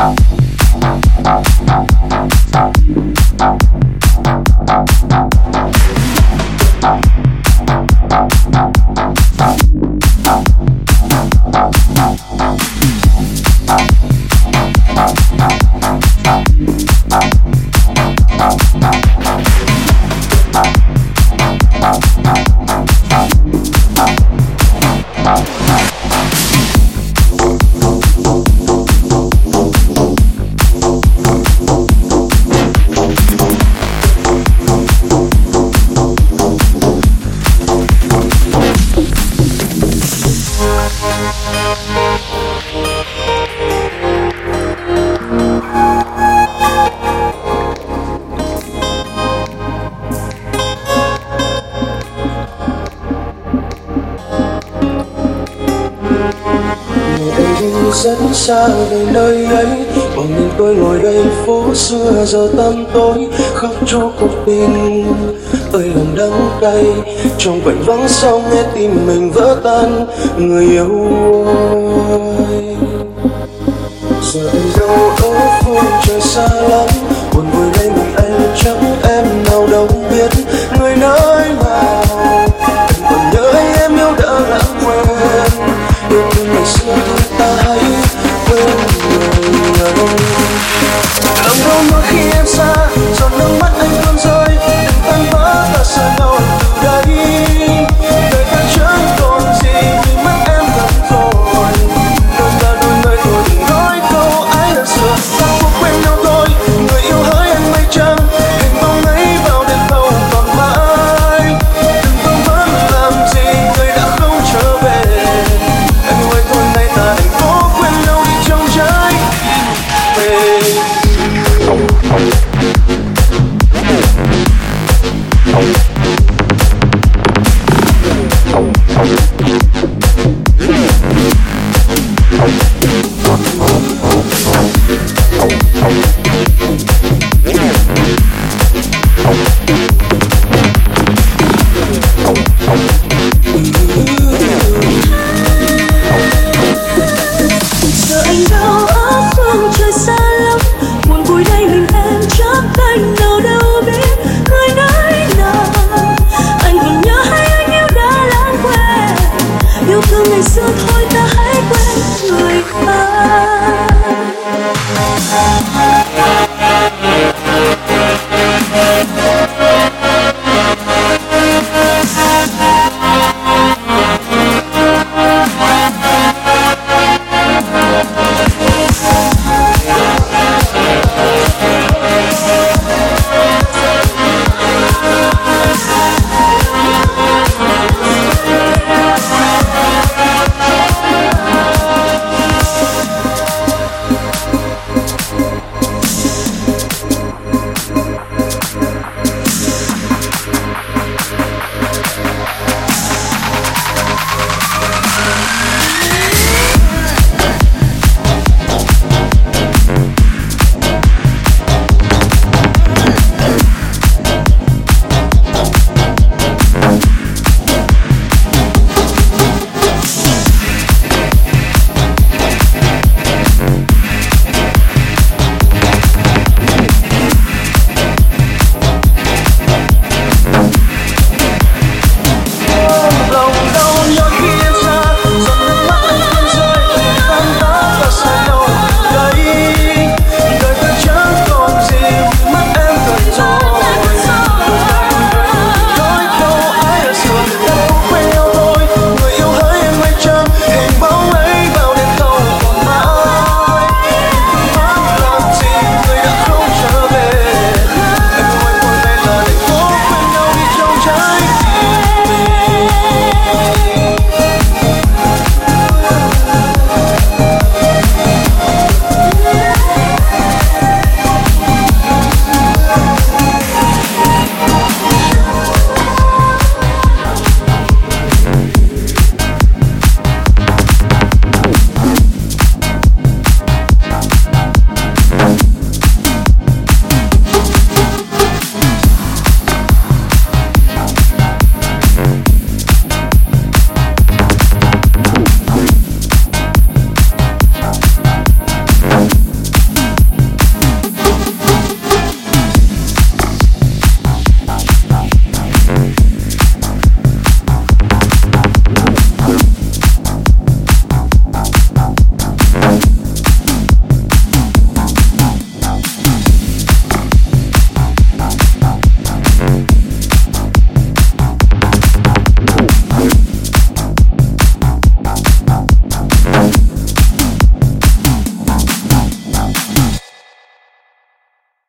Bye. dẫn xa về nơi ấy. Một mình tôi ngồi đây, phố xưa giờ tăm tối. Khóc cho cuộc tình tôi lòng đắng cay. Trong cảnh vắng sau nghe tim mình vỡ tan, người yêu ơi. Giờ anh đâu ở phương trời xa lắm, buồn vui đây